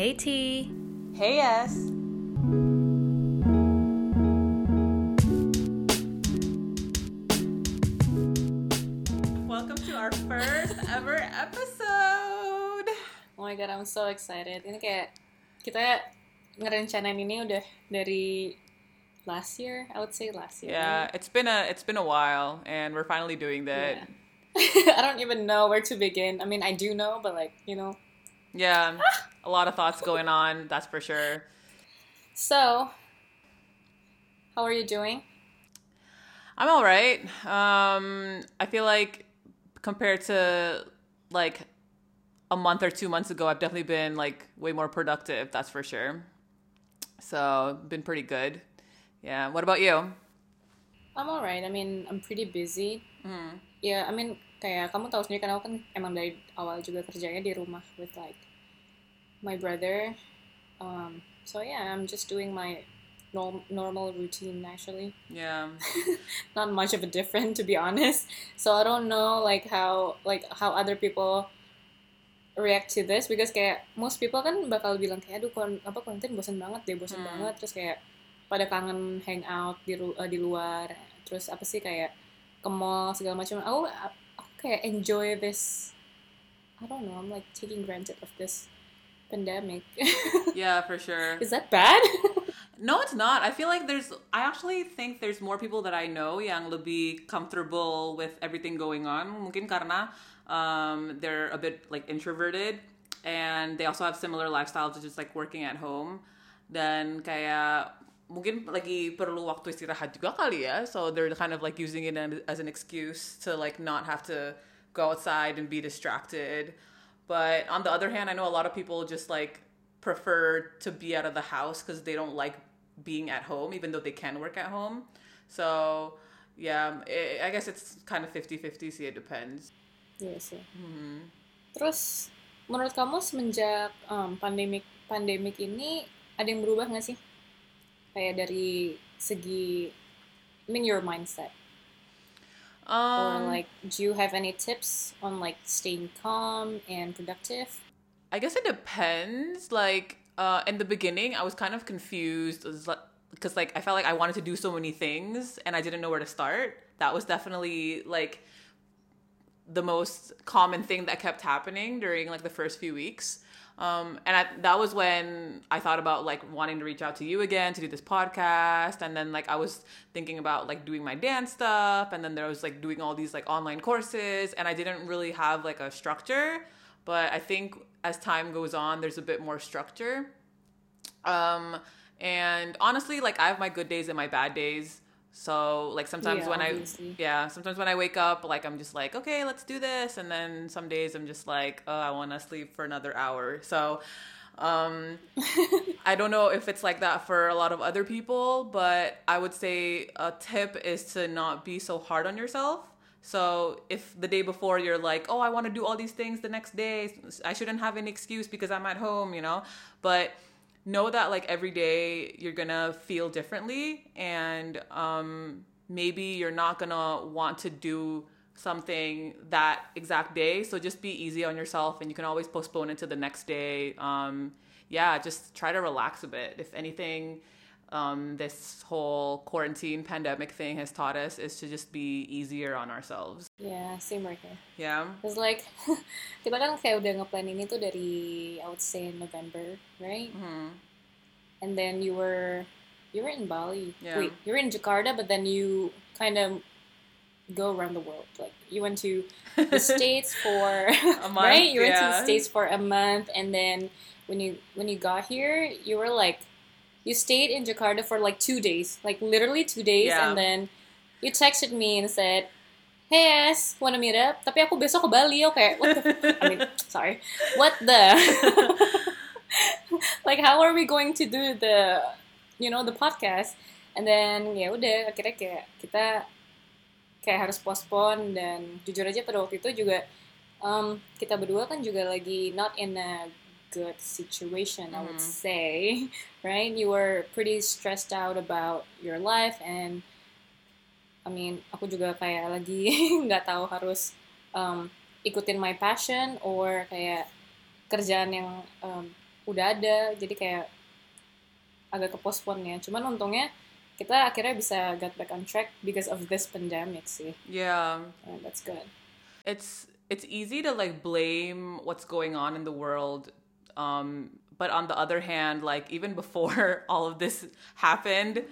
Hey T. Hey S. Welcome to our first ever episode. Oh my god, I'm so excited. Ini kayak kita ngerencanain ini udah dari last year, I would say last year. Yeah, it's been a it's been a while, and we're finally doing that. Yeah. I don't even know where to begin. I mean, I do know, but like, you know. Yeah, a lot of thoughts going on. That's for sure. So, how are you doing? I'm all right. Um, I feel like compared to like a month or two months ago, I've definitely been like way more productive. That's for sure. So been pretty good. Yeah. What about you? I'm alright. I mean, I'm pretty busy. Yeah. I mean, kayak kamu tahu sendiri kan aku kan emang dari awal juga kerjanya di rumah with like my brother. Um, so yeah, I'm just doing my norm- normal routine actually. Yeah. Not much of a different to be honest. So I don't know like how like how other people react to this because kayak most people kan bakal bilang kayak aduh kon apa konten bosan banget deh bosan banget terus kayak pada kangen hangout di eh, di luar terus apa sih kayak ke mall segala macam aku kayak enjoy this I don't know I'm like taking granted of this pandemic Yeah, for sure. is that bad No, it's not. I feel like there's. I actually think there's more people that I know yang lebih comfortable with everything going on. Mungkin karena um, they're a bit like introverted and they also have similar lifestyles, which is like working at home. Dan kayak mungkin lagi perlu waktu istirahat juga kali ya. So they're kind of like using it as an excuse to like not have to go outside and be distracted. But on the other hand, I know a lot of people just like prefer to be out of the house because they don't like being at home, even though they can work at home. So, yeah, i I guess it's kind of 50 50, see, it depends. Iya sih. Terus menurut kamu semenjak um, pandemik pandemik ini ada yang berubah nggak sih? Kayak dari segi, I mean your mindset, or Um, like, do you have any tips on like staying calm and productive? I guess it depends. Like, uh, in the beginning, I was kind of confused because, like, I felt like I wanted to do so many things and I didn't know where to start. That was definitely like the most common thing that kept happening during like the first few weeks. Um, and I, that was when I thought about like wanting to reach out to you again to do this podcast. And then like I was thinking about like doing my dance stuff. And then there was like doing all these like online courses. And I didn't really have like a structure. But I think as time goes on, there's a bit more structure. Um, and honestly, like I have my good days and my bad days. So like sometimes Yeah, when obviously. I yeah, sometimes when I wake up, like I'm just like, okay, let's do this, and then some days I'm just like, oh, I want to sleep for another hour. So um, I don't know if it's like that for a lot of other people, but I would say a tip is to not be so hard on yourself. So if the day before you're like, oh, I want to do all these things the next day, I shouldn't have any excuse because I'm at home, you know? But know that like every day you're gonna feel differently and um, maybe you're not gonna want to do something that exact day. So just be easy on yourself and you can always postpone it to the next day. Um, yeah, just try to relax a bit. If anything, um, this whole quarantine pandemic thing has taught us is to just be easier on ourselves. Yeah, same right here. Yeah. It's like kita kan kayak udah ngeplan ini tuh dari I would say November, right? And then you were you were in Bali. Yeah. Wait, you were in Jakarta, but then you kind of go around the world. Like you went to the states for a month, right. You went to the states for a month, and then when you when you got here, you were like you stayed in Jakarta for like two days, like literally two days, Yeah. and then you texted me and said. Hey S, wanna meet up? Tapi aku besok ke Bali, okay? What the? I mean, sorry. What the? like, how are we going to do the, you know, the podcast? And then ya udah, akhirnya kayak kita kayak harus postpone dan jujur aja pada waktu itu juga um, kita berdua kan juga lagi not in a good situation, I would say, right? You were pretty stressed out about your life and I mean, aku juga kayak lagi nggak tahu harus um, ikutin my passion or kayak kerjaan yang um, udah ada. Jadi kayak agak ke postpone ya. Cuman untungnya kita akhirnya bisa get back on track because of this pandemic sih. Yeah. yeah, that's good. It's it's easy to like blame what's going on in the world um but on the other hand like even before all of this happened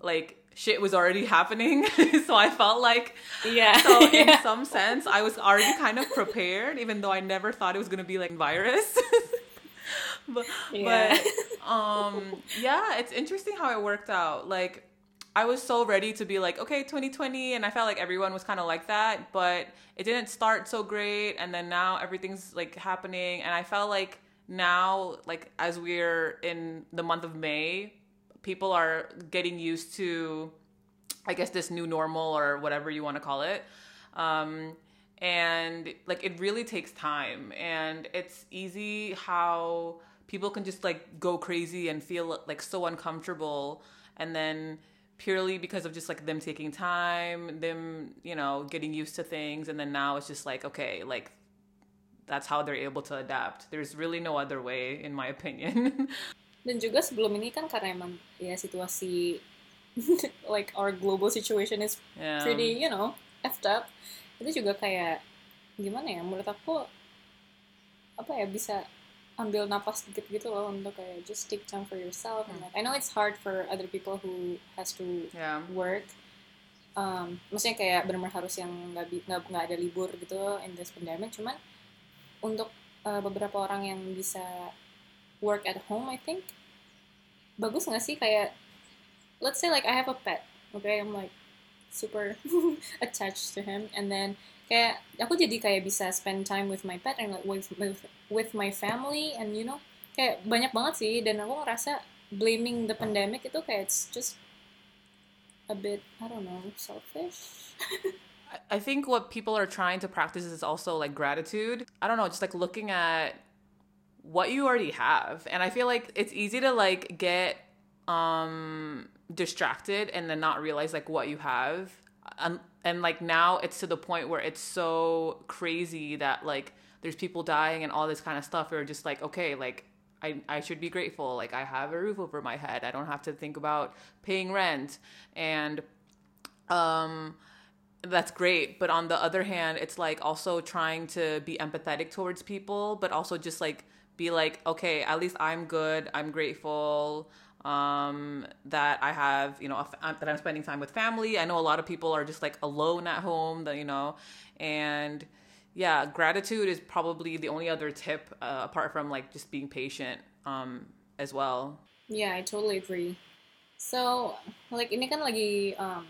like shit was already happening so i felt like yeah so in yeah. some sense i was already kind of prepared even though i never thought it was going to be like virus but, Yeah. but um yeah it's interesting how it worked out like i was so ready to be like okay 2020 and i felt like everyone was kind of like that but it didn't start so great and then now everything's like happening and i felt like now like as we're in the month of may people are getting used to I guess this new normal or whatever you want to call it. Um, and like it really takes time. And it's easy how people can just like go crazy and feel like so uncomfortable. And then purely because of just like them taking time, them, you know, getting used to things. And then now it's just like okay, like that's how they're able to adapt. There's really no other way in my opinion. dan juga sebelum ini kan karena emang ya situasi like our global situation is yeah. pretty you know effed up itu juga kayak gimana ya menurut aku apa ya bisa ambil napas dikit gitu loh untuk kayak just take time for yourself and like I know it's hard for other people who has to Yeah. work um, maksudnya kayak benar-benar harus yang nggak nggak ada libur gitu in this pandemic cuman untuk uh, beberapa orang yang bisa work at home I think bagus nggak sih? Kayak let's say like I have a pet okay? I'm like super attached to him. And then kayak aku jadi kayak bisa spend time with my pet and like with with, with my family. And you know kayak banyak banget sih. Dan aku ngerasa blaming the pandemic itu kayak it's just a bit I don't know selfish I- think what people are trying to practice is also like gratitude. I don't know, just like looking at what you already have. And I feel like it's easy to like get um distracted and then not realize like what you have. And, and like now it's to the point where it's so crazy that like there's people dying and all this kind of stuff. We're just like, okay, like I, I should be grateful. Like I have a roof over my head. I don't have to think about paying rent. And um that's great but on the other hand it's like also trying to be empathetic towards people but also just like be like okay at least i'm good i'm grateful um that i have you know a that i'm spending time with family i know a lot of people are just like alone at home that you know and yeah gratitude is probably the only other tip uh, apart from like just being patient um as well Yeah, I totally agree. So, like ini kan lagi um,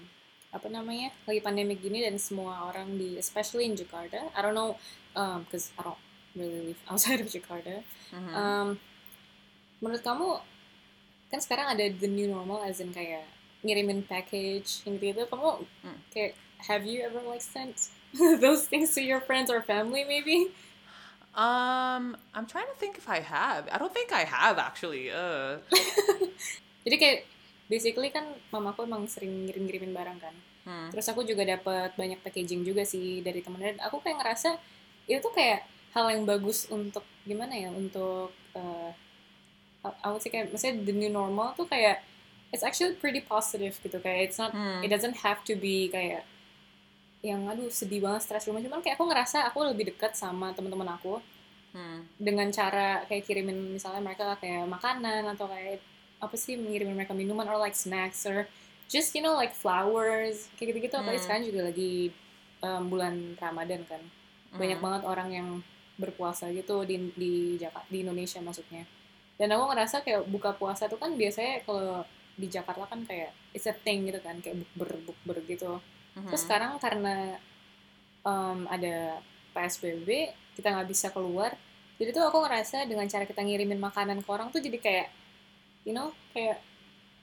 apa namanya? Lagi pandemic gini dan semua orang di especially in Jakarta. I don't know um cuz I don't really live outside of Jakarta. Um menurut kamu kan sekarang ada the new normal as in kayak ngirimin package gitu gitu kamu Hmm. kayak have you ever like sent those things to your friends or family maybe? um i'm trying to think if i have i don't think i have actually uh Jadi kayak basically kan mamaku emang sering ngirim-ngirimin barang kan. hmm. Terus aku juga dapat banyak packaging juga sih dari temen dan aku kayak ngerasa itu tuh kayak hal yang bagus untuk gimana ya untuk uh, would say kayak maksudnya the new normal tuh kayak it's actually pretty positive gitu kayak it's not Hmm. it doesn't have to be kayak yang aduh sedih banget stres rumah cuman kayak aku ngerasa aku lebih dekat sama teman-teman aku Hmm. dengan cara kayak kirimin misalnya mereka kayak makanan atau kayak apa sih mengirimin mereka minuman or like snacks or just you know like flowers kayak gitu-gitu apalagi Hmm. sekarang juga lagi um, bulan Ramadan kan banyak banget orang yang berpuasa gitu di di Jakarta di Indonesia maksudnya dan aku ngerasa kayak buka puasa tuh kan biasanya kalau di Jakarta kan kayak it's a thing gitu kan kayak bukber bukber gitu Mhm. Terus sekarang karena um, ada PSBB, kita nggak bisa keluar. Jadi tuh aku ngerasa dengan cara kita ngirimin makanan ke orang tuh jadi kayak, you know, kayak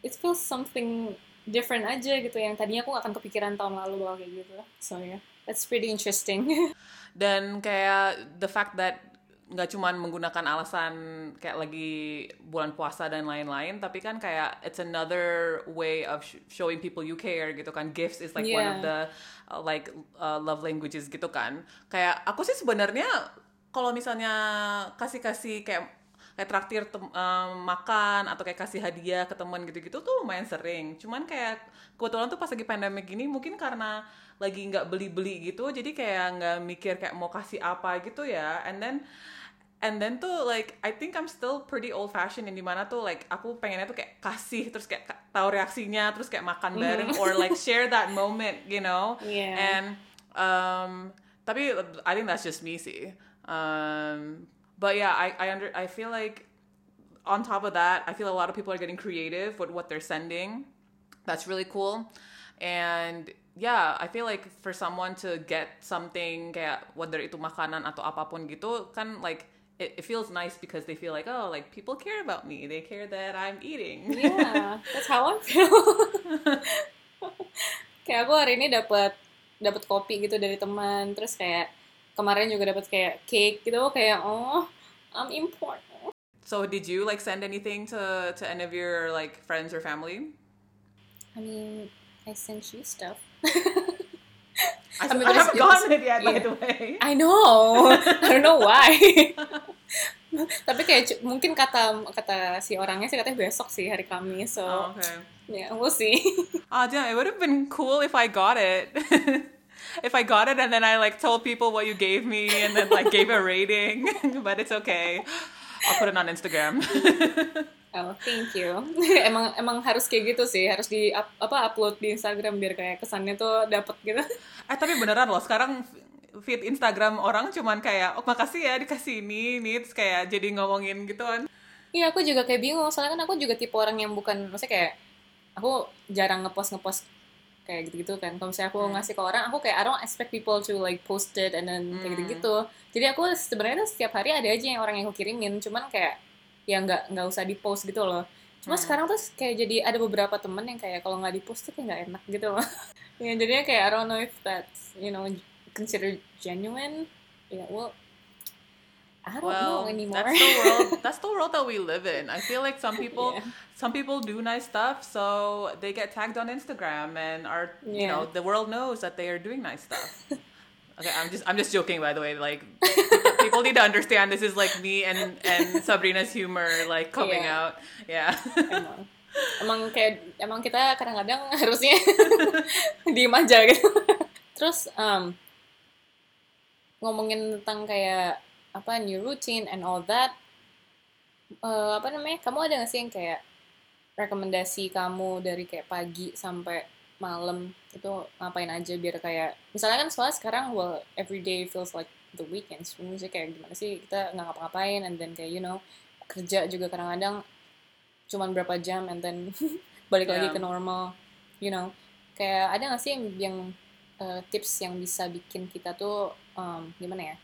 it feels something different aja gitu yang tadinya aku gak akan kepikiran tahun lalu bakal kayak gitu. So yeah, that's pretty interesting. dan kayak the fact that nggak cuman menggunakan alasan kayak lagi bulan puasa dan lain-lain tapi kan kayak it's another way of sh- showing people you care gitu kan gifts is like one of Yeah. the uh, like uh, love languages gitu kan kayak aku sih sebenarnya kalau misalnya kasih-kasih kayak kayak traktir tem- um, makan atau kayak kasih hadiah ke teman gitu-gitu tuh lumayan sering. Cuman kayak kebetulan tuh pas lagi pandemic gini mungkin karena lagi nggak beli-beli gitu jadi kayak nggak mikir kayak mau kasih apa gitu ya. And then and then tuh like I think I'm still pretty old fashioned yang di mana tuh like aku pengennya tuh kayak kasih terus kayak ka- tahu reaksinya terus kayak makan bareng or like share that moment you know? Yeah. and um tapi I think that's just me sih. Um but yeah I I under I feel like on top of that I feel a lot of people are getting creative with what they're sending. That's really cool. And yeah I feel like for someone to get something kayak whether itu makanan atau apapun gitu kan like it, it feels nice because they feel like oh like people care about me. They care that I'm eating. Yeah, that's how I feel. kayak aku hari ini dapat dapat kopi gitu dari teman, terus kayak kemarin juga dapat kayak cake gitu, kayak oh, I'm important. so did you like send anything to to any of your like friends or family I mean, I sent you stuff. I, I mean, I haven't gotten it yet by yeah. the way I know, I don't know why. Tapi kayak mungkin kata kata si orangnya sih katanya besok sih hari Kamis, so oh, okay yeah, we'll see. Oh damn, it would have been cool if I got it. If I got it and then I like told people what you gave me and then like gave a rating. but it's okay. I'll put it on Instagram. Oh, thank you. emang emang harus kayak gitu sih, harus di up- apa upload di Instagram biar kayak kesannya tuh dapet gitu. eh tapi beneran loh, sekarang feed Instagram orang cuman kayak, oh makasih ya dikasih ini, ini terus kayak jadi ngomongin gitu kan. Iya, aku juga kayak bingung. Soalnya kan aku juga tipe orang yang bukan, maksudnya kayak aku jarang ngepost ngepost kayak gitu-gitu kan. Kalau misalnya aku Hmm. ngasih ke orang, aku kayak I don't expect people to like post it and then kayak Hmm. gitu-gitu. Jadi aku sebenarnya setiap hari ada aja yang orang yang aku kirimin, cuman kayak ya nggak nggak usah di post gitu loh. Cuma Hmm. sekarang tuh kayak jadi ada beberapa temen yang kayak kalau nggak di post tuh kayak nggak enak gitu loh. ya jadinya kayak I don't know if that's you know considered genuine. Yeah, well, I don't know Well, anymore. that's the world. That's the world that we live in. I feel like some people, Yeah. some people do nice stuff, so they get tagged on Instagram, and are you know the world knows that they are doing nice stuff. okay, I'm just I'm just joking by the way. Like people need to understand this is like me and and Sabrina's humor like coming Yeah. out. Yeah. emang emang kayak emang kita kadang-kadang harusnya diem aja gitu terus um, ngomongin tentang kayak apa new routine and all that eh, apa namanya kamu ada gak sih yang kayak rekomendasi kamu dari kayak pagi sampai malam? Itu ngapain aja biar kayak misalnya kan soalnya sekarang well every day feels like the weekends. Maksudnya kayak gimana sih kita nggak ngapa-ngapain and then kayak you know kerja juga kadang-kadang cuman berapa jam and then balik lagi Yeah. ke normal you know. Kayak ada gak sih yang, yang uh, tips yang bisa bikin kita tuh um, gimana ya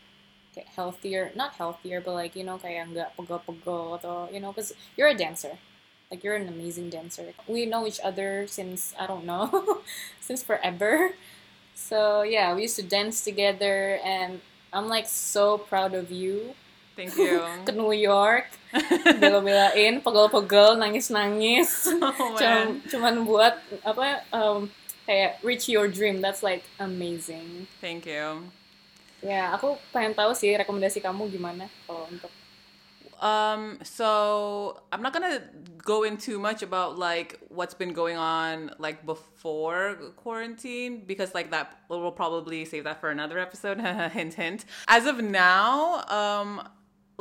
kayak healthier not healthier but like you know kayak nggak pegel-pegel atau you know cause you're a dancer. Like you're an amazing dancer. We know each other since I don't know since forever. So yeah we used to dance together and I'm like so proud of you. Thank you. ke New York. Bela-belain pegel-pegel nangis-nangis. Oh cuman, man. cuman buat. Apa um, kayak reach your dream. That's like amazing. Thank you. Ya aku pengen tahu sih rekomendasi kamu gimana kalau untuk Um, so I'm not gonna go in too much about like what's been going on like before quarantine because like that we'll probably save that for another episode. hint, hint. As of now, um,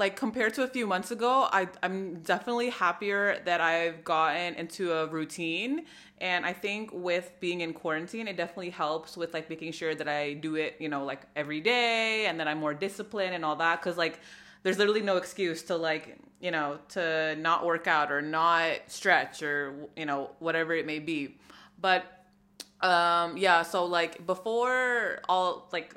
like compared to a few months ago, I I'm definitely happier that I've gotten into a routine. And I think with being in quarantine, it definitely helps with like making sure that I do it, you know, like every day and that I'm more disciplined and all that. Cause like there's literally no excuse to like you know to not work out or not stretch or you know whatever it may be but um yeah so like before all like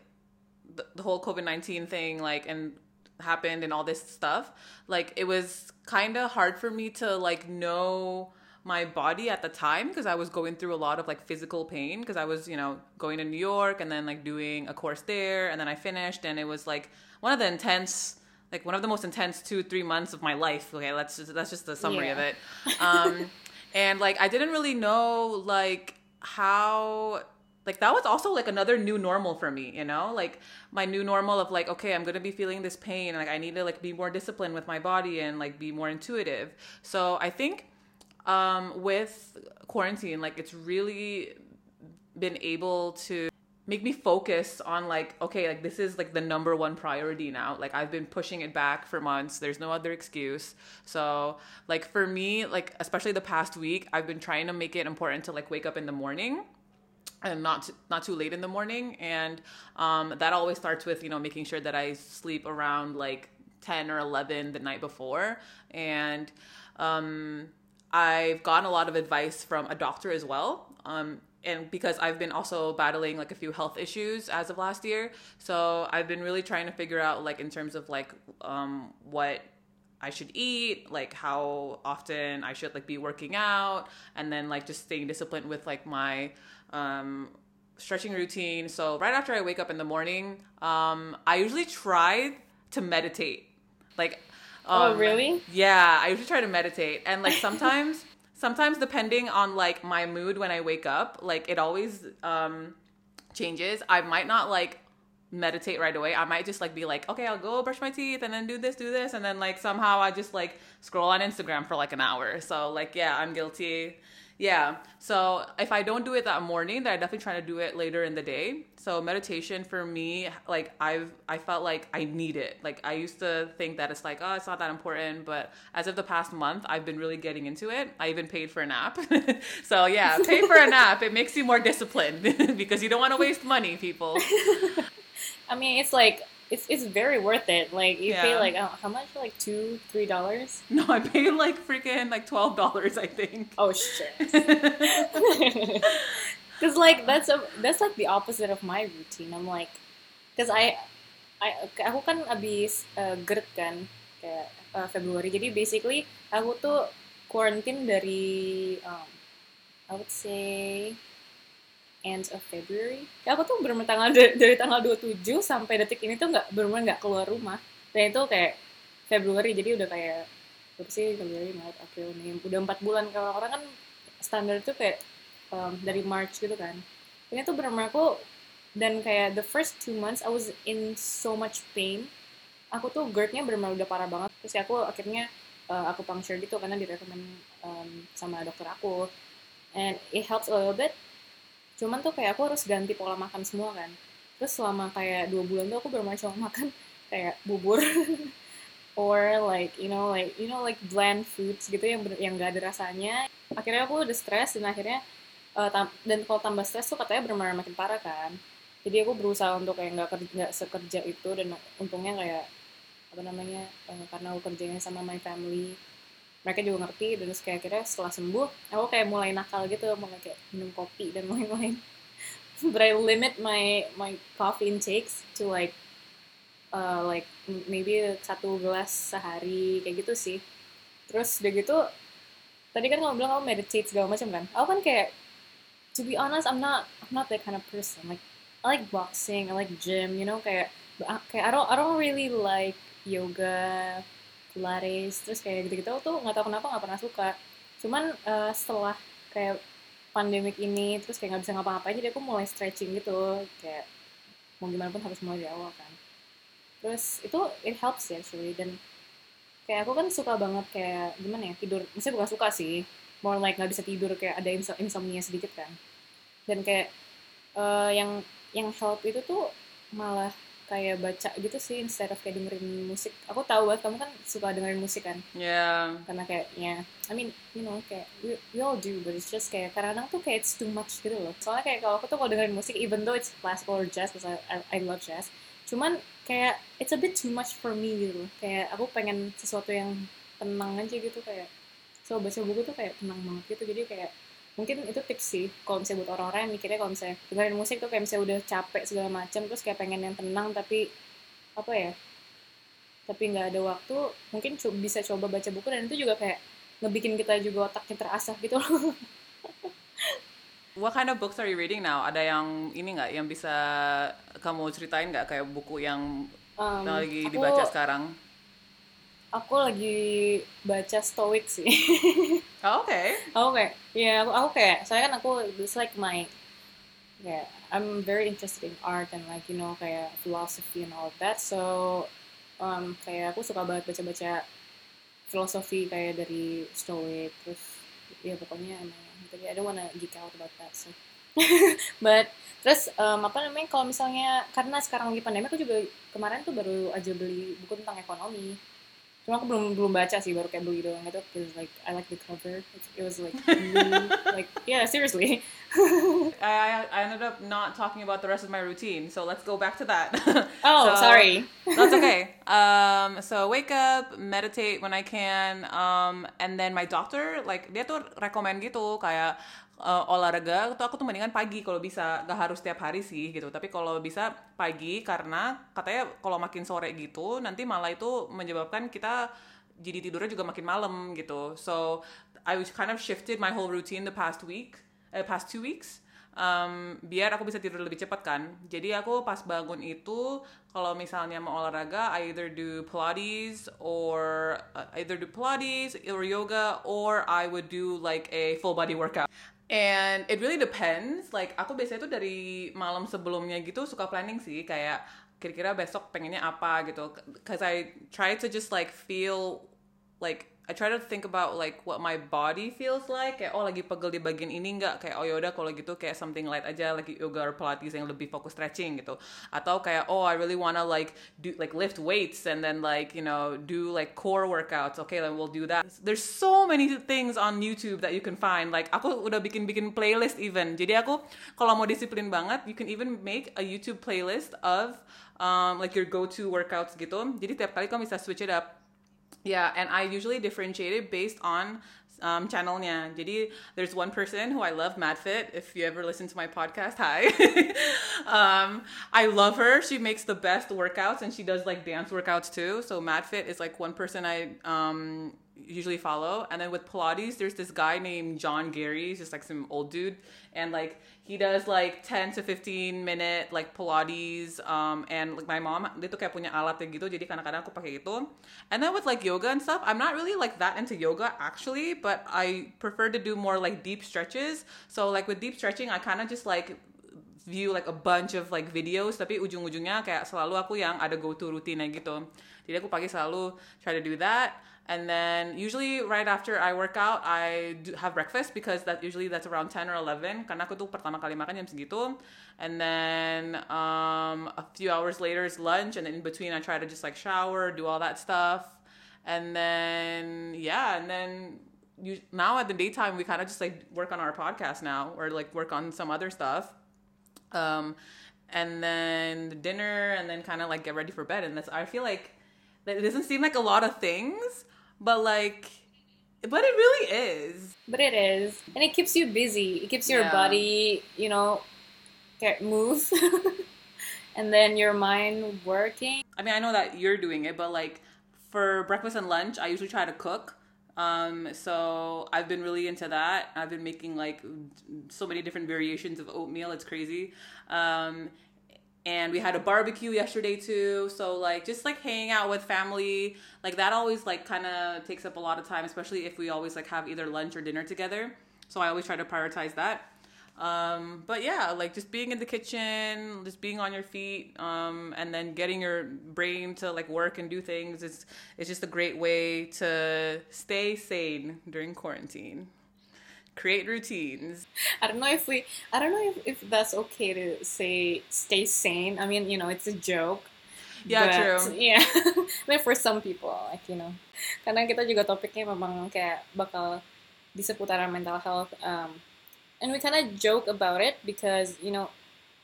the, the whole covid-19 thing like and happened and all this stuff like it was kind of hard for me to like know my body at the time because I was going through a lot of like physical pain because I was, you know, going to New York and then like doing a course there and then I finished and it was like one of the intense like one of the most intense two three months of my life okay? Let's just that's just the summary of it. Um and like i didn't really know like how like that was also like another new normal for me you know? Like my new normal of like okay i'm gonna be feeling this pain and like i need to like be more disciplined with my body and like be more intuitive. So i think um with quarantine like it's really been able to make me focus on like okay like this is like the number one priority now. Like i've been pushing it back for months. There's no other excuse. So like for me like especially the past week i've been trying to make it important to like wake up in the morning and not not too late in the morning and um, that always starts with you know making sure that i sleep around like 10 or 11 the night before and um, i've gotten a lot of advice from a doctor as well um, and because I've been also battling like a few health issues as of last year, so I've been really trying to figure out like in terms of like um, what I should eat, like how often I should like be working out, and then like just staying disciplined with like my um, stretching routine. So right after I wake up in the morning, um, I usually try to meditate. Like, oh um, really? Yeah, I usually try to meditate, and like sometimes, sometimes depending on like my mood when I wake up, like it always um, changes. I might not like meditate right away. I might just like be like, okay, I'll go brush my teeth and then do this, do this, and then like somehow I just like scroll on Instagram for like an hour. So like, yeah, I'm guilty. Yeah. So if I don't do it that morning, then I definitely try to do it later in the day. So meditation for me, like I've I felt like I need it. Like I used to think that it's like, oh, it's not that important, but as of the past month, I've been really getting into it. I even paid for a nap. so yeah, pay for a nap. It makes you more disciplined because you don't want to waste money, people. I mean, it's like it's it's very worth it. Like you pay like oh, how much? Like two, three dollars. No, I paid like freaking like twelve dollars, I think. Oh shit. Cause like that's a that's like the opposite of my routine. I'm like, cause I, I aku kan abis uh, GERD kan kayak uh, Februari. Jadi basically aku tuh quarantine dari um, I would say end of February. Ya, aku tuh bener tanggal dari, tanggal 27 sampai detik ini tuh nggak bener nggak keluar rumah. Dan itu kayak Februari jadi udah kayak berapa sih Februari, Maret, April, Mei udah empat bulan kalau orang kan standar itu kayak um, dari March gitu kan. Ini tuh bener-bener aku dan kayak the first two months I was in so much pain. Aku tuh GERD-nya bener-bener udah parah banget. Terus aku akhirnya uh, aku puncture gitu karena direkomend um, sama dokter aku. And it helps a little bit. Cuman tuh kayak aku harus ganti pola makan semua kan. Terus selama kayak dua bulan tuh aku bener-bener cuma makan kayak bubur. Or like you know like you know like bland foods gitu yang bener, yang gak ada rasanya. Akhirnya aku udah stres dan akhirnya uh, tam- dan kalau tambah stres tuh katanya benar makin parah kan. Jadi aku berusaha untuk kayak nggak kerja sekerja itu dan untungnya kayak apa namanya uh, karena aku kerjanya sama my family mereka juga ngerti dan terus kayak akhirnya setelah sembuh aku kayak mulai nakal gitu mulai kayak minum kopi dan lain-lain. But I limit my my coffee intakes to like uh, like maybe satu gelas sehari kayak gitu sih. Terus udah gitu tadi kan kamu bilang kamu meditate segala macam kan? Aku kan kayak to be honest I'm not I'm not that kind of person. Like I like boxing I like gym you know kayak kayak I don't I don't really like yoga Pilates terus kayak gitu-gitu tuh nggak tahu kenapa nggak pernah suka. Cuman eh, setelah kayak pandemik ini terus kayak nggak bisa ngapa-ngapain jadi aku mulai stretching gitu. Kayak mau gimana pun harus mulai dari awal kan. Terus itu it helps ya actually. Dan kayak aku kan suka banget kayak gimana ya tidur. Maksudnya bukan suka sih. More like nggak bisa tidur kayak ada inso- insomnia sedikit kan. Dan kayak eh, yang yang help itu tuh malah kayak baca gitu sih instead of kayak dengerin musik aku tahu banget kamu kan suka dengerin musik kan Yeah. karena kayak ya I mean you know kayak we, we all do but it's just kayak kadang-kadang tuh kayak it's too much gitu loh soalnya kayak kalau aku tuh kalau dengerin musik even though it's classical or jazz because I, I, I love jazz cuman kayak it's a bit too much for me gitu loh. kayak aku pengen sesuatu yang tenang aja gitu kayak so baca buku tuh kayak tenang banget gitu jadi kayak mungkin itu tips sih kalau misalnya buat orang-orang yang mikirnya kalau misalnya dengerin musik tuh kayak misalnya udah capek segala macam terus kayak pengen yang tenang tapi apa ya tapi nggak ada waktu mungkin co- bisa coba baca buku dan itu juga kayak ngebikin kita juga otaknya terasah gitu loh What kind of books are you reading now? Ada yang ini nggak yang bisa kamu ceritain nggak kayak buku yang Um, lagi aku- dibaca sekarang? aku lagi baca Stoic sih Oh, Oke. aku kayak ya aku, aku kayak saya kan aku it's like my yeah, I'm very interested in art and like you know kayak philosophy and all of that. So um, kayak aku suka banget baca-baca filosofi kayak dari Stoic terus ya pokoknya emang gitu I don't wanna geek out about that so but terus um, apa namanya kalau misalnya karena sekarang lagi pandemi aku juga kemarin tuh baru aja beli buku tentang ekonomi cuma aku belum belum baca sih baru kayak beli doang. Because like I like the cover. It was like like yeah seriously. I, I ended up not talking about the rest of my routine so let's go back to that. Oh So, sorry. that's okay. Um so wake up meditate when I can um and then my doctor like dia tuh rekomend gitu kayak uh, olahraga tuh aku tuh mendingan pagi kalau bisa. Gak harus tiap hari sih gitu. Tapi kalau bisa pagi karena katanya kalau makin sore gitu nanti malah itu menyebabkan kita jadi tidurnya juga makin malam gitu. So I was kind of shifted my whole routine the past week eh, past two weeks um, biar aku bisa tidur lebih cepat kan. Jadi aku pas bangun itu kalau misalnya mau olahraga I either do Pilates or uh, either do Pilates or yoga or I would do like a full body workout And it really depends. Like aku biasanya tuh dari malam sebelumnya gitu suka planning sih kayak kira-kira besok pengennya apa gitu. Cause I try to just like feel like I try to think about like what my body feels like. Kayak oh lagi pegel di bagian ini nggak? Kayak oh yaudah kalau gitu kayak something light aja like yoga or pilates yang lebih fokus stretching gitu. Atau kayak oh I really wanna like do like lift weights and then like you know do like core workouts. Okay then we'll do that. There's so many things on YouTube that you can find. Like aku udah bikin bikin playlist even. Jadi aku kalau mau disiplin banget you can even make a YouTube playlist of um, like your go to workouts gitu. Jadi tiap kali kamu bisa switch it up yeah, and I usually differentiate it based on um, channelnya. Jadi there's one person who I love, MadFit. If you ever listen to my podcast, hi. um, I love her. She makes the best workouts, and she does like dance workouts too. So MadFit is like one person I um, usually follow. And then with Pilates, there's this guy named John Gary. He's just like some old dude, and like he does like 10 to 15 minute like Pilates. Um, and like my mom, dia tuh kayak punya alatnya gitu. Jadi kadang-kadang aku pakai itu. And then with like yoga and stuff, I'm not really like that into yoga actually, but I prefer to do more like deep stretches. So like with deep stretching, I kind of just like view like a bunch of like videos tapi ujung-ujungnya kayak selalu aku yang ada go to rutinnya gitu jadi aku pagi selalu try to do that and then usually right after I work out I do have breakfast because that usually that's around 10 or 11 karena aku tuh pertama kali makan jam segitu. And then um, a few hours later is lunch and then in between I try to just like shower do all that stuff. And then yeah and then you, now at the daytime we kind of just like work on our podcast now or like work on some other stuff. Um, and then the dinner, and then kind of like get ready for bed. And that's I feel like it doesn't seem like a lot of things, but like, but it really is. But it is. And it keeps you busy. It keeps your Yeah. body, you know, get move. and then your mind working. I mean, I know that you're doing it, but like for breakfast and lunch, I usually try to cook. Um, so I've been really into that. I've been making like so many different variations of oatmeal. It's crazy. Um, and we had a barbecue yesterday too. So like just like hanging out with family, like that always like kind of takes up a lot of time, especially if we always like have either lunch or dinner together. So I always try to prioritize that. Um, but yeah, like just being in the kitchen, just being on your feet, um, and then getting your brain to like work and do things. It's it's just a great way to stay sane during quarantine. Create routines. I don't know if we, I don't know if, if that's okay to say stay sane. I mean, you know, it's a joke. Yeah, but, true. Yeah. but for some people, like, you know. Karena kita juga topiknya memang kayak bakal di seputaran mental health. Um, and we kind of joke about it because, you know,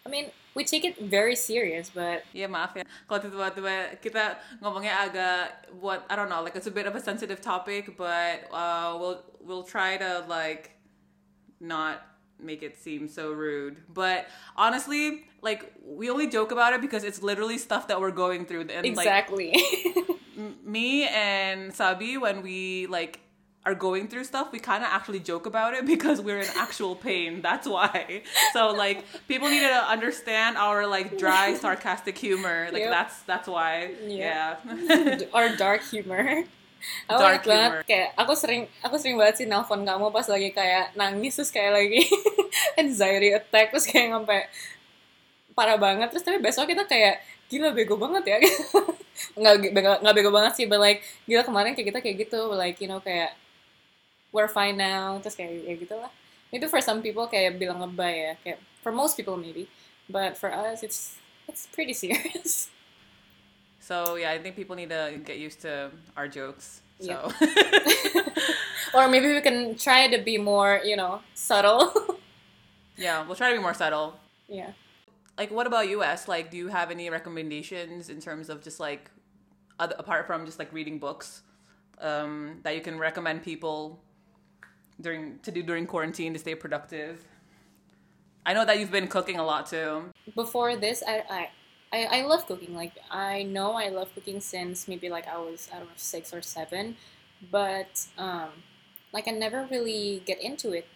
I mean, we take it very serious, but Iya maaf ya kalau tiba-tiba kita ngomongnya agak what I don't know like it's a bit of a sensitive topic but uh, we'll we'll try to like not make it seem so rude but honestly like we only joke about it because it's literally stuff that we're going through and like exactly. m- me and Sabi when we like are going through stuff, we kind of actually joke about it because we're in actual pain. That's why. So like people need to understand our like dry, sarcastic humor. Like Yep. that's that's why. Yeah. Yeah. or dark humor. Aku Dark banget humor. kayak aku sering aku sering banget sih nelfon kamu pas lagi kayak nangis terus kayak lagi anxiety attack terus kayak sampai parah banget. Terus tapi besok kita kayak gila bego banget ya. Nggak bego, nggak bego banget sih but like gila kemarin kayak kita kayak gitu like you know kayak we're fine now terus kayak ya gitu lah itu for some people kayak bilang lebay ya kayak for most people maybe but for us it's it's pretty serious So yeah, I think people need to get used to our jokes. So or maybe we can try to be more you know subtle yeah, we'll try to be more subtle. yeah Like, what about US? Like, do you have any recommendations in terms of just like, other, apart from just like reading books, um, that you can recommend people during to do during quarantine to stay productive? I know that you've been cooking a lot too. before this I, I I I love cooking. Like I know I love cooking since maybe like I was I don't know six or seven but um like I never really get into it.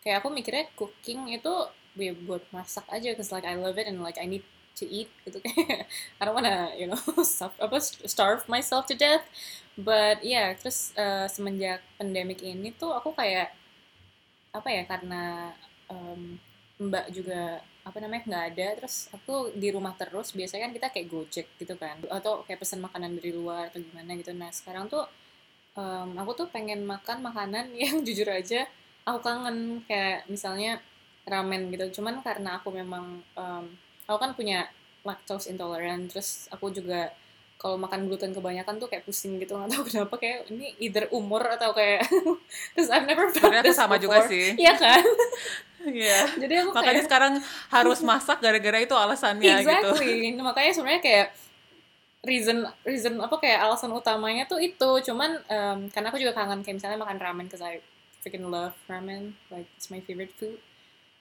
Kayak aku mikirnya cooking itu ya buat masak aja cause like I love it and like I need to eat gitu. I don't wanna you know starve, apa starve myself to death. But yeah terus uh, semenjak pandemic ini tuh aku kayak apa ya karena um, mbak juga apa namanya nggak ada terus aku di rumah terus biasanya kan kita kayak gojek gitu kan atau kayak pesan makanan dari luar atau gimana gitu. Nah sekarang tuh um, aku tuh pengen makan makanan yang jujur aja aku kangen. Kayak misalnya ramen gitu cuman karena aku memang um, aku kan punya lactose intolerant terus aku juga kalau makan gluten kebanyakan tuh kayak pusing gitu nggak tahu kenapa kayak ini either umur atau kayak cause I've never felt aku this sama juga before. sih. iya kan Iya. jadi aku Makanya kayak sekarang harus masak gara-gara itu alasannya gitu. exactly Nah, makanya sebenarnya kayak reason reason apa kayak alasan utamanya tuh itu cuman em, karena aku juga kangen kayak misalnya makan ramen cause I freaking love ramen like it's my favorite food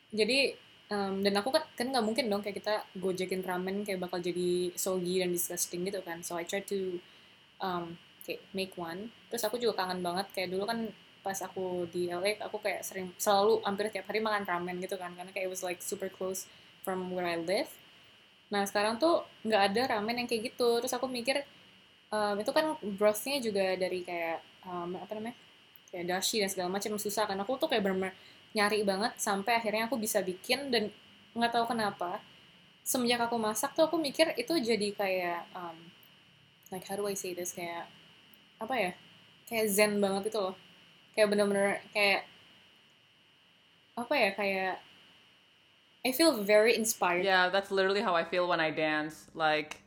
jadi em, dan aku kan kan nggak mungkin dong kayak kita gojekin ramen kayak bakal jadi soggy dan disgusting gitu kan. So I try to um, kayak make one. Terus aku juga kangen banget kayak dulu kan pas aku di LA aku kayak sering selalu hampir tiap hari makan ramen gitu kan. Karena kayak it was like super close from where I live. Nah sekarang tuh nggak ada ramen yang kayak gitu. Terus aku mikir um, itu kan brothnya juga dari kayak um, apa namanya kayak dashi dan segala macam susah kan. Aku tuh kayak bener nyari banget sampai akhirnya aku bisa bikin dan nggak tahu kenapa semenjak aku masak tuh aku mikir itu jadi kayak um, like how do I say this kayak apa ya kayak zen banget itu loh kayak bener-bener kayak apa ya kayak I feel very inspired Yeah, that's literally how I feel when I dance. Like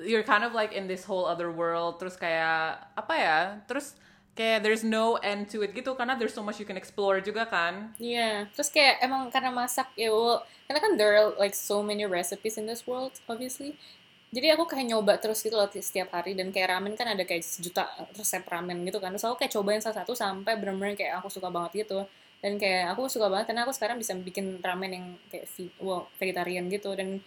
you're kind of like in this whole other world. Terus kayak apa ya? Terus kayak there's no end to it gitu karena there's so much you can explore juga kan. Iya, terus kayak emang karena masak ya, well, karena kan there are like so many recipes in this world, obviously. Jadi aku kayak nyoba terus gitu loh setiap hari dan kayak ramen kan ada kayak sejuta resep ramen gitu kan. Terus aku kayak cobain salah satu sampai bener-bener kayak aku suka banget gitu. Dan kayak aku suka banget karena aku sekarang bisa bikin ramen yang kayak well, vegetarian gitu dan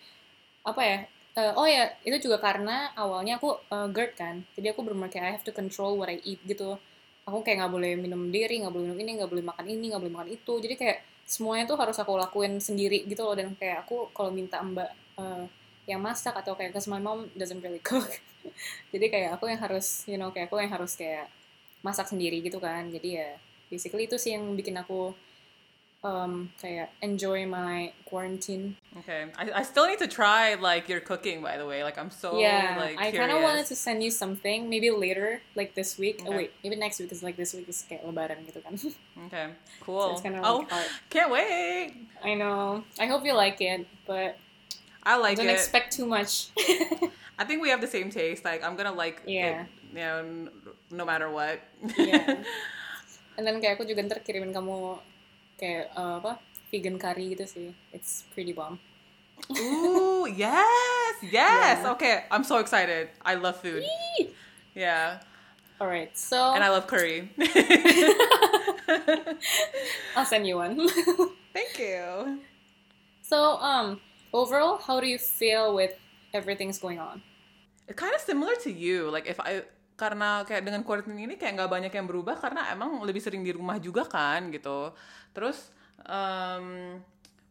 apa ya? eh, oh ya, itu juga karena awalnya aku eh, GERD kan. Jadi aku bener-bener kayak I have to control what I eat gitu aku kayak nggak boleh minum diri nggak boleh minum ini nggak boleh makan ini nggak boleh makan itu. Jadi kayak semuanya tuh harus aku lakuin sendiri gitu loh. Dan kayak aku kalau minta mbak eh, yang masak atau kayak cause my mom doesn't really cook. Jadi kayak aku yang harus you know kayak aku yang harus kayak masak sendiri gitu kan. Jadi ya basically itu sih yang bikin aku um, kayak enjoy my quarantine Okay. I, I still need to try like your cooking by the way. Like I'm so yeah like I kind of wanted to send you something maybe later like this week oh wait maybe next week because like this week is kayak lebaran gitu kan Okay. Cool. So it's oh, like art. can't wait. I know. I hope you like it, but I like don't it. expect too much. I think we have the same taste. Like I'm gonna like Yeah. it, you know, no matter what. yeah. And then kayak aku juga ntar kirimin kamu kayak uh, apa vegan curry gitu sih. It's pretty bomb. Ooh, yes, yes. Yeah. Okay, I'm so excited. I love food. Yeah, Alright, so and I love curry. I'll send you one. Thank you. so um, overall, how do you feel with everything's going on? It's kind of similar to you. Like if I karena kayak dengan quarantine ini kayak nggak banyak yang berubah karena emang lebih sering di rumah juga kan gitu. Terus um,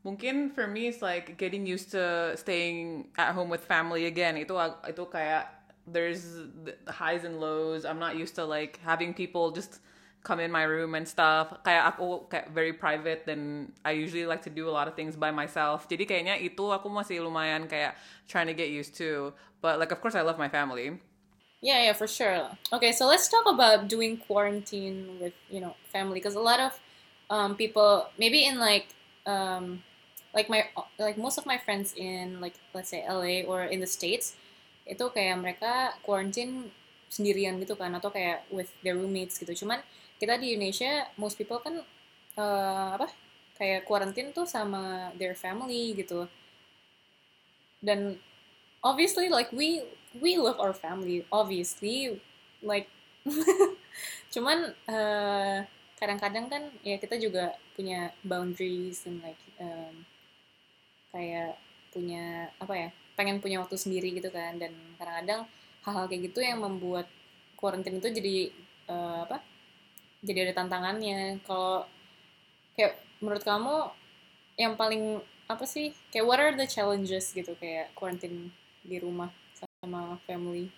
mungkin for me it's like getting used to staying at home with family again. Itu itu kayak there's the highs and lows. I'm not used to like having people just come in my room and stuff. Kayak aku kayak very private dan I usually like to do a lot of things by myself. Jadi kayaknya itu aku masih lumayan kayak trying to get used to. But like of course I love my family. Yeah, yeah, for sure. Okay, so let's talk about doing quarantine with you know family because a lot of um, people maybe in like um, like my like most of my friends in like let's say LA or in the states itu kayak mereka quarantine sendirian gitu kan atau kayak with their roommates gitu. Cuman kita di Indonesia most people kan uh, apa kayak quarantine tuh sama their family gitu. Dan obviously like we we love our family obviously like cuman kadang kadang-kadang kan ya kita juga punya boundaries and like um, kayak punya apa ya pengen punya waktu sendiri gitu kan. Dan kadang-kadang hal-hal kayak gitu yang membuat quarantine itu jadi uh, apa jadi ada tantangannya. Kalau kayak menurut kamu yang paling apa sih kayak what are the challenges gitu kayak quarantine di rumah sama family?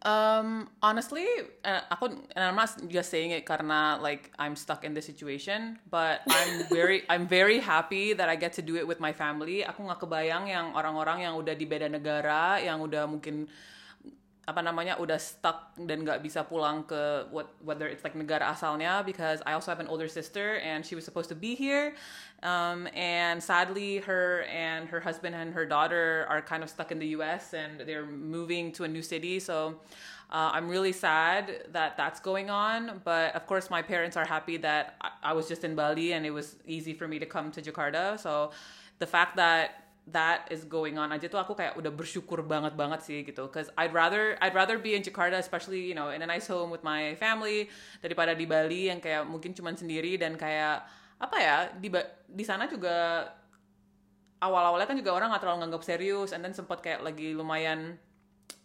Um, honestly, uh, aku and I'm not just saying it karena like I'm stuck in this situation, but I'm very I'm very happy that I get to do it with my family. Aku nggak kebayang yang orang-orang yang udah di beda negara, yang udah mungkin apa namanya udah stuck dan nggak bisa pulang ke what whether it's like negara asalnya because I also have an older sister and she was supposed to be here. Um, and sadly her and her husband and her daughter are kind of stuck in the U.S. and they're moving to a new city. So uh, I'm really sad that that's going on. But of course my parents are happy that I, I was just in Bali and it was easy for me to come to Jakarta. So the fact that that is going on. Aja tuh aku kayak udah bersyukur banget banget sih gitu. Cause I'd rather I'd rather be in Jakarta especially you know in a nice home with my family daripada di Bali yang kayak mungkin cuman sendiri dan kayak apa ya di di sana juga awal-awalnya kan juga orang nggak terlalu nganggap serius and then sempat kayak lagi lumayan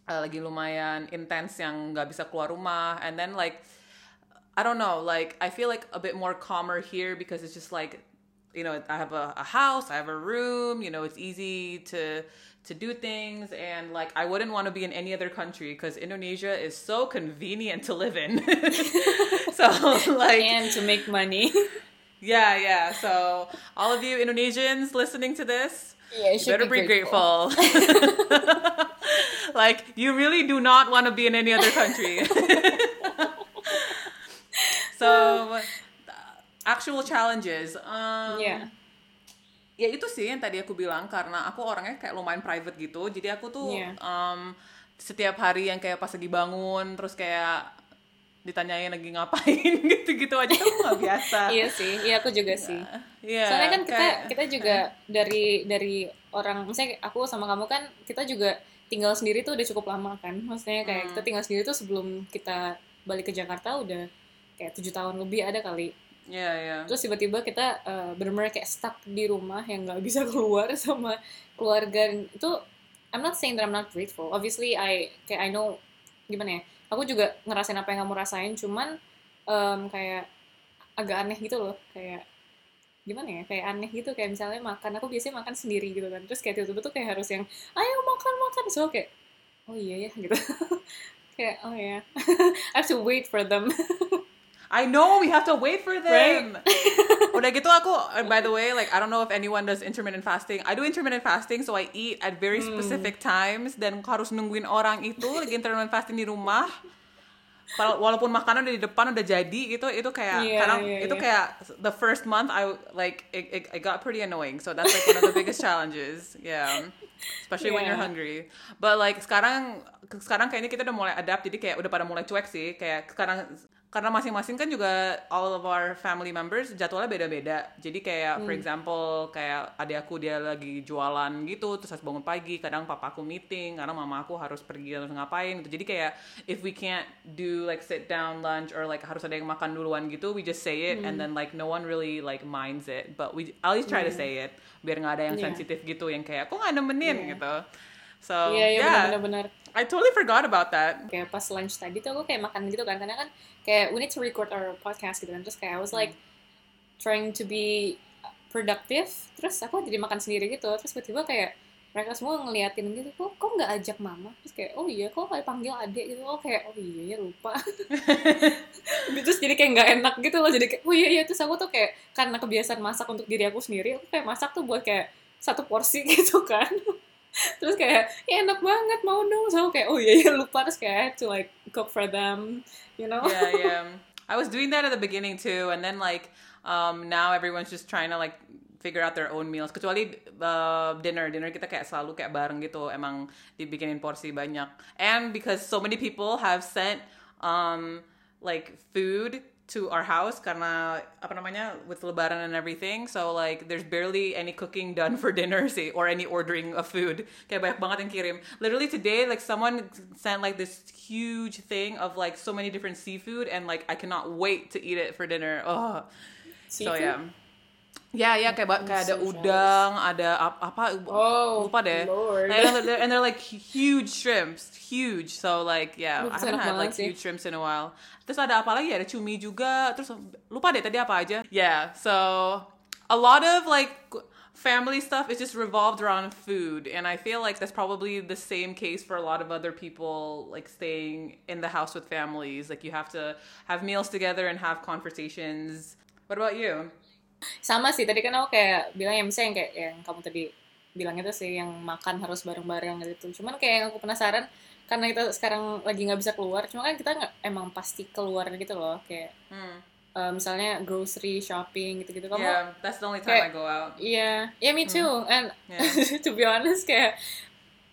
uh, lagi lumayan intens yang nggak bisa keluar rumah and then like I don't know like I feel like a bit more calmer here because it's just like you know i have a, a, house i have a room you know it's easy to to do things. And like i wouldn't want to be in any other country because indonesia is so convenient to live in. So like and to make money. Yeah yeah. So all of you indonesians listening to this yeah, you, you better be, be grateful, grateful. like you really do not want to be in any other country. So actual challenges. Um, yeah. Ya itu sih yang tadi aku bilang karena aku orangnya kayak lumayan private gitu. Jadi aku tuh yeah. um, setiap hari yang kayak pas lagi bangun terus kayak ditanyain lagi ngapain gitu-gitu aja tuh nggak biasa. iya sih, iya aku juga sih. Yeah, Soalnya kan kita kayak, kita juga uh, dari dari orang, misalnya aku sama kamu kan kita juga tinggal sendiri tuh udah cukup lama kan. Maksudnya kayak hmm. kita tinggal sendiri tuh sebelum kita balik ke Jakarta udah kayak tujuh tahun lebih ada kali. Yeah, yeah. Terus tiba-tiba kita uh, benar-benar kayak stuck di rumah yang nggak bisa keluar sama keluarga itu I'm not saying that I'm not grateful. Obviously I kayak I know gimana ya. Aku juga ngerasain apa yang kamu rasain, cuman um, kayak agak aneh gitu loh, kayak gimana ya kayak aneh gitu kayak misalnya makan aku biasanya makan sendiri gitu kan terus kayak tiba-tiba tuh kayak harus yang ayo makan makan so kayak oh iya ya gitu kayak oh ya yeah. I have to wait for them I know we have to wait for them. Right? Udah gitu aku by the way like I don't know if anyone does intermittent fasting. I do intermittent fasting so I eat at very hmm. specific times dan harus nungguin orang itu lagi intermittent fasting di rumah. Walaupun makanan udah di depan udah jadi gitu itu kayak yeah, kadang yeah, itu yeah. kayak the first month I like it, it, it got pretty annoying. So that's like one of the biggest challenges. Yeah. Especially yeah. when you're hungry. But like sekarang sekarang kayaknya kita udah mulai adapt jadi kayak udah pada mulai cuek sih kayak sekarang karena masing-masing kan juga all of our family members jadwalnya beda-beda. Jadi kayak hmm. for example kayak adik aku dia lagi jualan gitu terus harus bangun pagi, kadang papa aku meeting, karena mama aku harus pergi harus ngapain gitu. Jadi kayak if we can't do like sit down lunch or like harus ada yang makan duluan gitu, we just say it hmm. and then like no one really like minds it. But we at least try yeah. to say it biar nggak ada yang yeah. sensitif gitu yang kayak kok nggak nemenin yeah. gitu. So yeah, yeah, yeah. benar-benar. I totally forgot about that. Kayak pas lunch tadi tuh aku kayak makan gitu kan, karena kan kayak we need to record our podcast gitu kan, terus kayak I was like trying to be productive, terus aku jadi makan sendiri gitu, terus tiba-tiba kayak mereka semua ngeliatin gitu kok kok nggak ajak mama? Terus kayak oh iya kok kayak panggil adik gitu. Oh kayak oh iya ya lupa. Terus jadi kayak nggak enak gitu loh jadi kayak oh iya iya. Terus aku tuh kayak karena kebiasaan masak untuk diri aku sendiri aku kayak masak tuh buat kayak satu porsi gitu kan terus kayak ya enak banget mau dong. So kayak oh iya iya lupa. Terus kayak to like cook for them you know? Yeah yeah. I was doing that at the beginning too and then like um now everyone's just trying to like figure out their own meals. Kecuali uh, dinner. Dinner kita kayak selalu kayak bareng gitu emang dibikinin porsi banyak. And because so many people have sent um like food to our house karena apa namanya with lebaran and everything. So like there's barely any cooking done for dinner sih or any ordering of food. Kayak banyak banget yang kirim. Literally today like someone sent like this huge thing of like so many different seafood and like I cannot wait to eat it for dinner. Oh so Seafood? Yeah ya kayak kayak ada so udang, ada ap- apa Oh, lupa deh. Lord. And they're, and they're like huge shrimps, huge. So like yeah, Lu I haven't had like sih. huge shrimps in a while. Terus ada apa lagi? Ada cumi juga. Terus lupa deh tadi apa aja. Yeah, so a lot of like family stuff is just revolved around food and I feel like that's probably the same case for a lot of other people like staying in the house with families. Like you have to have meals together and have conversations. What about you? Sama sih tadi kan aku kayak bilang ya misalnya yang kayak yang kamu tadi bilang itu sih yang makan harus bareng-bareng gitu cuman kayak yang aku penasaran karena kita sekarang lagi nggak bisa keluar cuma kan kita nggak emang pasti keluar gitu loh kayak Hmm. eh, misalnya grocery shopping gitu-gitu kamu Yeah, that's the only time I kayak- go out. iya iya me too and Yeah. to be honest kayak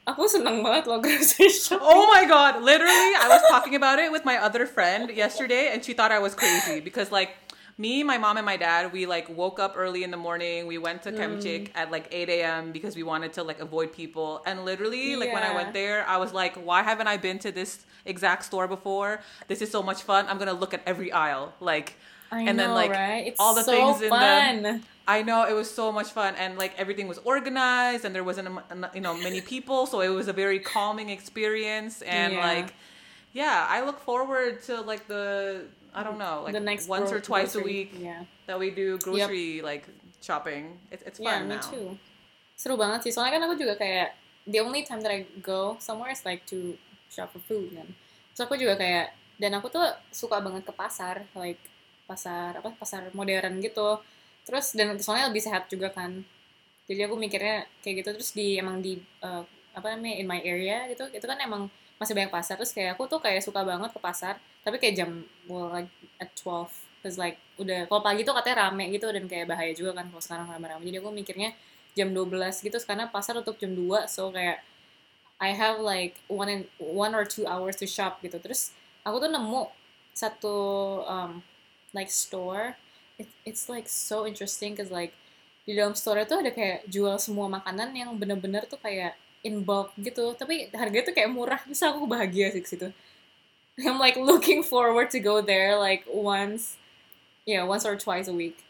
aku seneng banget loh grocery shopping Oh my god, literally, I was talking about it with my other friend yesterday, and she thought I was crazy because, like, me, my mom, and my dad, we like woke up early in the morning. We went to mm. Kemchik at like 8 a.m. because we wanted to like avoid people. And literally, like when I went there, I was like, why haven't I been to this exact store before? This is so much fun. I'm gonna look at every aisle. Like, I and then like right? It's all the so things in the fun. I know it was so much fun, and like everything was organized, and there wasn't you know many people, so it was a very calming experience. And Yeah. like, yeah, I look forward to like the I don't know like the next once or gro- twice a grocery. week yeah that we do grocery like shopping. It's it's Yeah, fun me now. too. Seru banget sih. Soalnya kan aku juga kayak the only time that I go somewhere is like to shop for food kan. Terus aku juga kayak dan aku tuh suka banget ke pasar, like pasar apa pasar modern gitu. Terus dan soalnya lebih sehat juga kan. Jadi aku mikirnya kayak gitu terus di emang di uh, apa namanya in my area gitu itu kan emang masih banyak pasar terus kayak aku tuh kayak suka banget ke pasar tapi kayak jam well, like at 12 cause like udah kalau pagi tuh katanya rame gitu dan kayak bahaya juga kan kalau sekarang rame-rame. Jadi aku mikirnya jam 12 gitu karena pasar tutup jam 2 so kayak I have like one and one or two hours to shop gitu. Terus aku tuh nemu satu um, like store. It, it's like so interesting cause like di dalam store itu ada kayak jual semua makanan yang bener-bener tuh kayak in bulk gitu tapi harganya tuh kayak murah bisa aku bahagia sih situ I'm like looking forward to go there like once yeah once or twice a week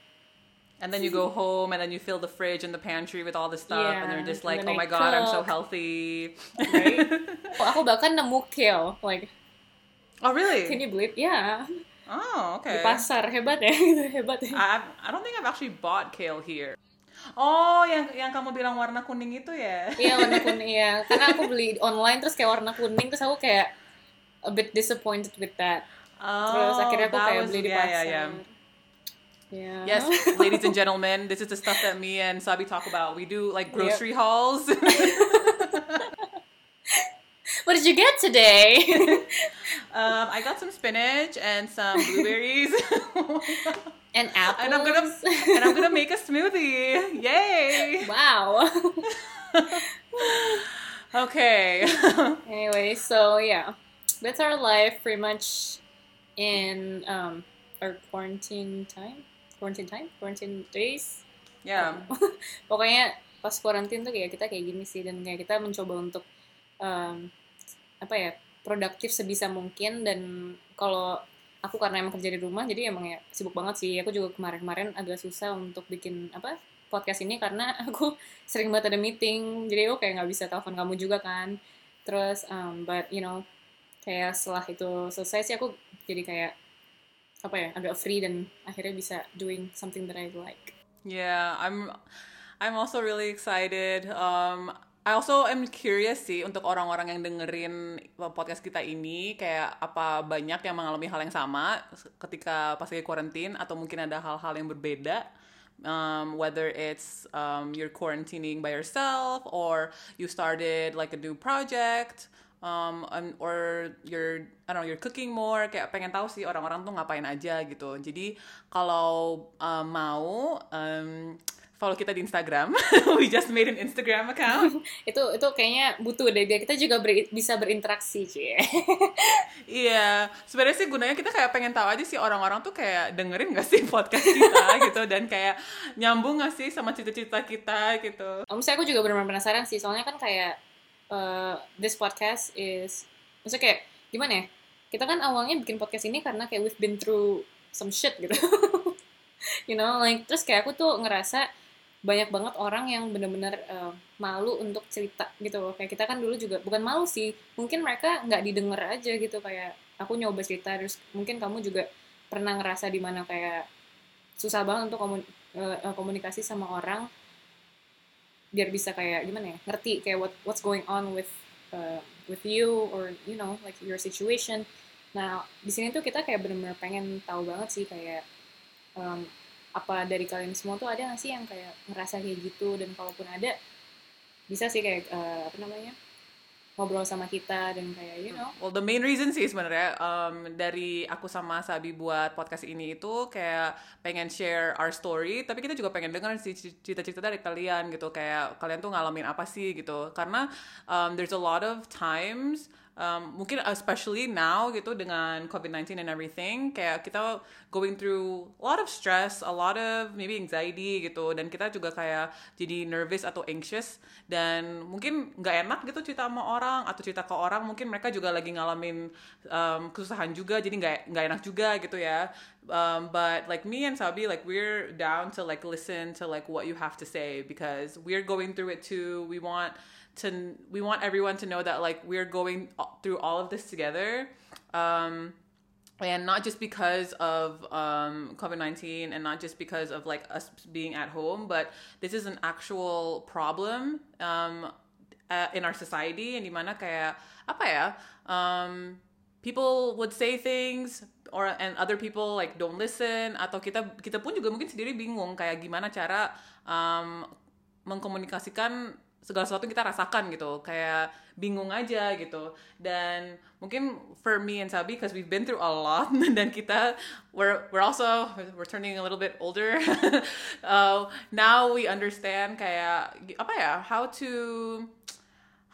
And then you go home, and then you fill the fridge and the pantry with all the stuff, and Yeah, you're just and like, oh I my god, I'm so cook. healthy. Right? Oh, aku bahkan nemu kale like oh really? can you believe yeah oh di okay. pasar hebat ya hebat ya I I don't think I've actually bought kale here. Oh, yang yang kamu bilang warna kuning itu ya? iya warna kuning ya karena aku beli online terus kayak warna kuning terus aku kayak a bit disappointed with that Oh, terus akhirnya aku that kayak was- beli di yeah, pasar yeah, yeah. Yeah. Yes, ladies and gentlemen, this is the stuff that me and Sabi talk about. We do like grocery hauls. what did you get today um, I got some spinach and some blueberries, and apples and I'm gonna and I'm gonna make a smoothie. Yay! wow Okay. Anyway, so yeah, that's our life pretty much in um our quarantine time, quarantine time, quarantine days. yeah. Pokoknya pas quarantine tuh kayak kita kayak gini sih dan kayak kita mencoba untuk um, apa ya produktif sebisa mungkin dan kalau aku karena emang kerja di rumah jadi emang ya sibuk banget sih. Aku juga kemarin-kemarin agak susah untuk bikin apa podcast ini karena aku sering banget ada meeting. Jadi aku kayak nggak bisa telepon kamu juga kan. Terus um, but you know kayak setelah itu selesai sih aku jadi kayak apa ya agak free dan akhirnya bisa doing something that I like. Yeah, I'm I'm also really excited. Um I also am curious sih untuk orang-orang yang dengerin podcast kita ini kayak apa banyak yang mengalami hal yang sama ketika pas lagi quarantine atau mungkin ada hal-hal yang berbeda um, whether it's um, you're quarantining by yourself or you started like a new project um, or you're I don't know you're cooking more kayak pengen tahu sih orang-orang tuh ngapain aja gitu. Jadi kalau um, mau um, follow kita di Instagram. We just made an Instagram account. itu itu kayaknya butuh deh biar kita juga ber, bisa berinteraksi sih. Iya, sebenarnya sih gunanya kita kayak pengen tahu aja sih orang-orang tuh kayak dengerin gak sih podcast kita gitu dan kayak nyambung gak sih sama cita-cita kita gitu. Om saya aku juga benar-benar penasaran sih soalnya kan kayak uh, this podcast is maksudnya kayak gimana ya? Kita kan awalnya bikin podcast ini karena kayak we've been through some shit gitu. you know, like terus kayak aku tuh ngerasa banyak banget orang yang benar-benar uh, malu untuk cerita gitu loh. Kayak kita kan dulu juga bukan malu sih mungkin mereka nggak didengar aja gitu kayak aku nyoba cerita terus mungkin kamu juga pernah ngerasa di mana kayak susah banget untuk komun uh, komunikasi sama orang biar bisa kayak gimana ya ngerti kayak what what's going on with uh, with you or you know like your situation. Nah di sini tuh kita kayak benar-benar pengen tahu banget sih kayak um, apa dari kalian semua tuh ada nggak sih yang kayak ngerasa kayak gitu? Dan kalaupun ada bisa sih kayak uh, apa namanya ngobrol sama kita dan kayak you know. Well the main reason sih sebenarnya um, dari aku sama Sabi buat podcast ini itu kayak pengen share our story tapi kita juga pengen dengar sih cita-cita dari kalian gitu. Kayak kalian tuh ngalamin apa sih gitu. Karena um, there's a lot of times um, mungkin especially now gitu dengan COVID-19 and everything kayak kita going through a lot of stress, a lot of maybe anxiety gitu. Dan kita juga kayak jadi nervous atau anxious. Dan mungkin nggak enak gitu cerita sama orang atau cerita ke orang. Mungkin mereka juga lagi ngalamin um, kesusahan juga jadi nggak nggak enak juga gitu ya. Um, but like me and Sabi like we're down to like listen to like what you have to say because we're going through it too. We want to we want everyone to know that like we're going through all of this together um and not just because of um, COVID 19 and not just because of like us being at home, but this is an actual problem um, uh, in our society. And dimana kayak apa ya? Um, people would say things or and other people like don't listen atau kita kita pun juga mungkin sendiri bingung kayak gimana cara um, mengkomunikasikan segala sesuatu kita rasakan gitu kayak bingung aja gitu. Dan mungkin for me and Sabi because we've been through a lot dan kita we're we're also we're turning a little bit older. Uh, now we understand kayak apa ya how to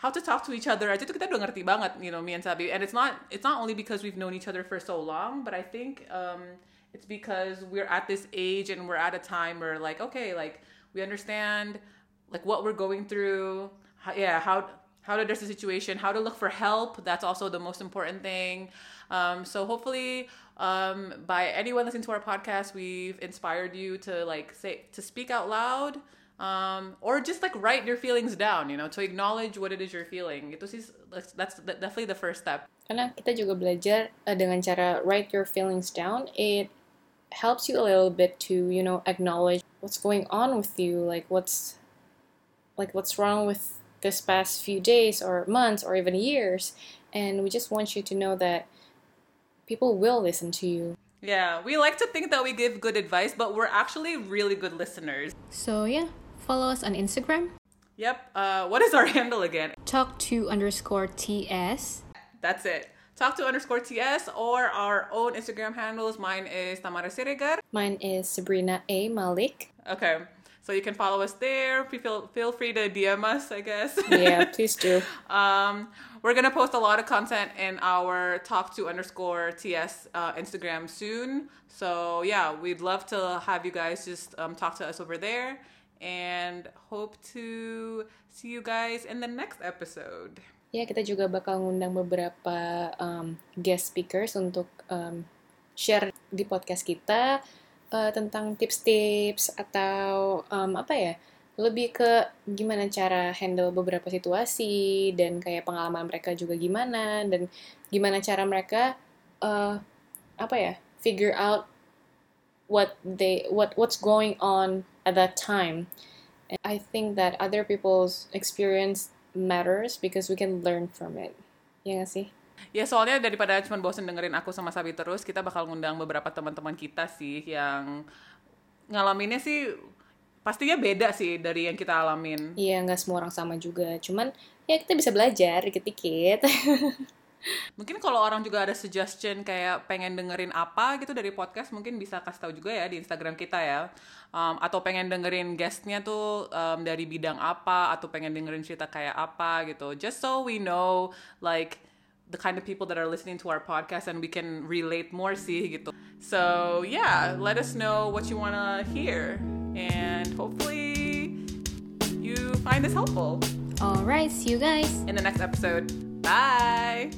how to talk to each other aja tuh kita udah ngerti banget you know me and Sabi. And it's not it's not only because we've known each other for so long but I think um, it's because we're at this age and we're at a time where like okay like we understand like what we're going through how, yeah how how to address the situation how to look for help. That's also the most important thing. Um, so hopefully um, by anyone listening to our podcast we've inspired you to like say to speak out loud um, or just like write your feelings down you know to acknowledge what it is you're feeling. Itu sih that's, that's definitely the first step. Karena kita juga belajar uh, dengan cara write your feelings down it helps you a little bit to you know acknowledge what's going on with you like what's like what's wrong with this past few days or months or even years and we just want you to know that people will listen to you. Yeah we like to think that we give good advice but we're actually really good listeners. So yeah follow us on instagram. Yep uh, what is our handle again? Talk to underscore ts that's it. Talk to underscore ts or our own instagram handles. Mine is tamara siregar. Mine is sabrina a. Malik. Okay so you can follow us there. Feel feel free to DM us, I guess. Yeah, please do. um, we're gonna post a lot of content in our talk to underscore ts uh, Instagram soon. So yeah, we'd love to have you guys just um, talk to us over there, and hope to see you guys in the next episode. Ya, kita juga bakal ngundang beberapa um, guest speakers untuk um, share di podcast kita uh, tentang tips-tips atau um, apa ya lebih ke gimana cara handle beberapa situasi dan kayak pengalaman mereka juga gimana dan gimana cara mereka uh, apa ya figure out what they what what's going on at that time and I think that other people's experience matters because we can learn from it. Ya gak sih? Ya soalnya daripada cuma bosen dengerin aku sama Sabi terus, kita bakal ngundang beberapa teman-teman kita sih yang ngalaminnya sih pastinya beda sih dari yang kita alamin. Iya, nggak semua orang sama juga. Cuman ya kita bisa belajar dikit-dikit. Mungkin kalau orang juga ada suggestion kayak pengen dengerin apa gitu dari podcast, mungkin bisa kasih tahu juga ya di Instagram kita ya. Um, atau pengen dengerin guestnya tuh um, dari bidang apa, atau pengen dengerin cerita kayak apa gitu. Just so we know like the kind of people that are listening to our podcast and we can relate more sih gitu. So yeah, let us know what you wanna hear and hopefully you find this helpful. Alright, see you guys in the next episode. Bye.